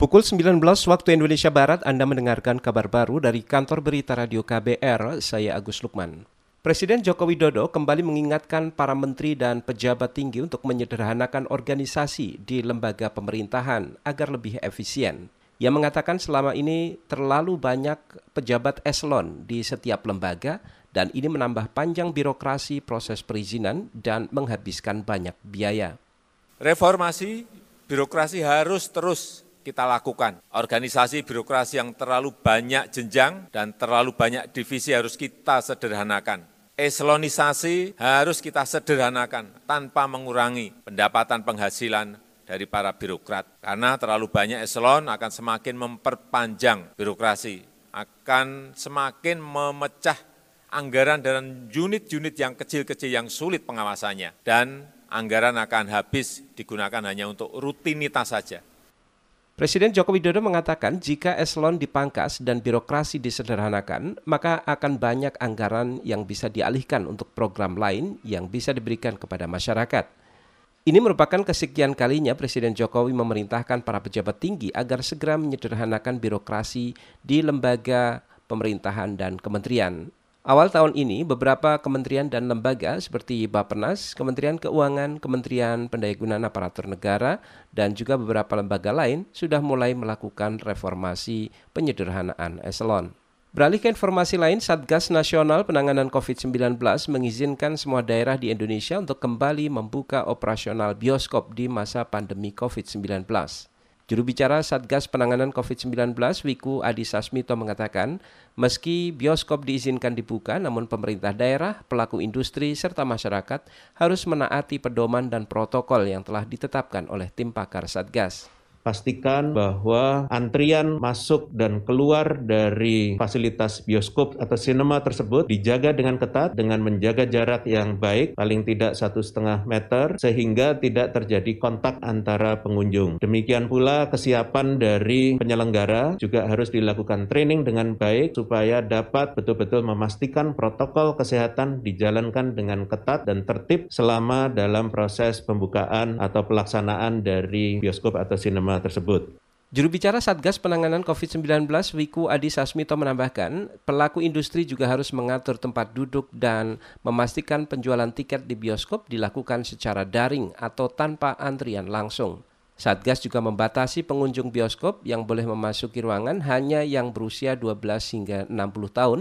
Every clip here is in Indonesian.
Pukul 19 waktu Indonesia Barat Anda mendengarkan kabar baru dari kantor berita radio KBR, saya Agus Lukman. Presiden Joko Widodo kembali mengingatkan para menteri dan pejabat tinggi untuk menyederhanakan organisasi di lembaga pemerintahan agar lebih efisien. Ia mengatakan selama ini terlalu banyak pejabat eselon di setiap lembaga dan ini menambah panjang birokrasi proses perizinan dan menghabiskan banyak biaya. Reformasi birokrasi harus terus kita lakukan. Organisasi birokrasi yang terlalu banyak jenjang dan terlalu banyak divisi harus kita sederhanakan. Eselonisasi harus kita sederhanakan tanpa mengurangi pendapatan penghasilan dari para birokrat. Karena terlalu banyak eselon akan semakin memperpanjang birokrasi, akan semakin memecah anggaran dan unit-unit yang kecil-kecil yang sulit pengawasannya. Dan anggaran akan habis digunakan hanya untuk rutinitas saja Presiden Joko Widodo mengatakan jika eselon dipangkas dan birokrasi disederhanakan, maka akan banyak anggaran yang bisa dialihkan untuk program lain yang bisa diberikan kepada masyarakat. Ini merupakan kesekian kalinya Presiden Jokowi memerintahkan para pejabat tinggi agar segera menyederhanakan birokrasi di lembaga pemerintahan dan kementerian. Awal tahun ini, beberapa kementerian dan lembaga seperti Bappenas, Kementerian Keuangan, Kementerian Pendayagunaan Aparatur Negara, dan juga beberapa lembaga lain sudah mulai melakukan reformasi penyederhanaan eselon. Beralih ke informasi lain, Satgas Nasional Penanganan COVID-19 mengizinkan semua daerah di Indonesia untuk kembali membuka operasional bioskop di masa pandemi COVID-19. Juru bicara Satgas Penanganan COVID-19 Wiku Adi Sasmito mengatakan, meski bioskop diizinkan dibuka, namun pemerintah daerah, pelaku industri, serta masyarakat harus menaati pedoman dan protokol yang telah ditetapkan oleh tim pakar Satgas pastikan bahwa antrian masuk dan keluar dari fasilitas bioskop atau sinema tersebut dijaga dengan ketat dengan menjaga jarak yang baik paling tidak satu setengah meter sehingga tidak terjadi kontak antara pengunjung. Demikian pula kesiapan dari penyelenggara juga harus dilakukan training dengan baik supaya dapat betul-betul memastikan protokol kesehatan dijalankan dengan ketat dan tertib selama dalam proses pembukaan atau pelaksanaan dari bioskop atau sinema tersebut. Juru bicara Satgas Penanganan COVID-19 Wiku Adi Sasmito menambahkan, pelaku industri juga harus mengatur tempat duduk dan memastikan penjualan tiket di bioskop dilakukan secara daring atau tanpa antrian langsung. Satgas juga membatasi pengunjung bioskop yang boleh memasuki ruangan hanya yang berusia 12 hingga 60 tahun,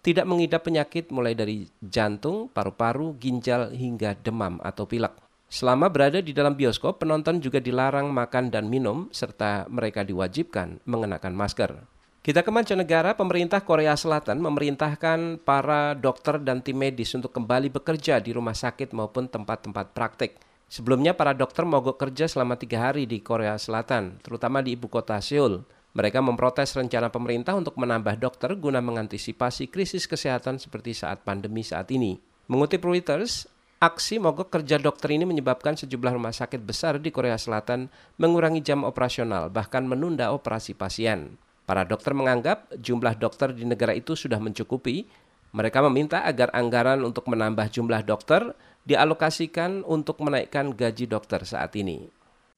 tidak mengidap penyakit mulai dari jantung, paru-paru, ginjal hingga demam atau pilek. Selama berada di dalam bioskop, penonton juga dilarang makan dan minum, serta mereka diwajibkan mengenakan masker. Kita ke mancanegara, pemerintah Korea Selatan memerintahkan para dokter dan tim medis untuk kembali bekerja di rumah sakit maupun tempat-tempat praktik. Sebelumnya para dokter mogok kerja selama tiga hari di Korea Selatan, terutama di ibu kota Seoul. Mereka memprotes rencana pemerintah untuk menambah dokter guna mengantisipasi krisis kesehatan seperti saat pandemi saat ini. Mengutip Reuters, Aksi mogok kerja dokter ini menyebabkan sejumlah rumah sakit besar di Korea Selatan mengurangi jam operasional, bahkan menunda operasi pasien. Para dokter menganggap jumlah dokter di negara itu sudah mencukupi. Mereka meminta agar anggaran untuk menambah jumlah dokter dialokasikan untuk menaikkan gaji dokter saat ini.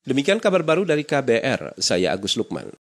Demikian kabar baru dari KBR, saya Agus Lukman.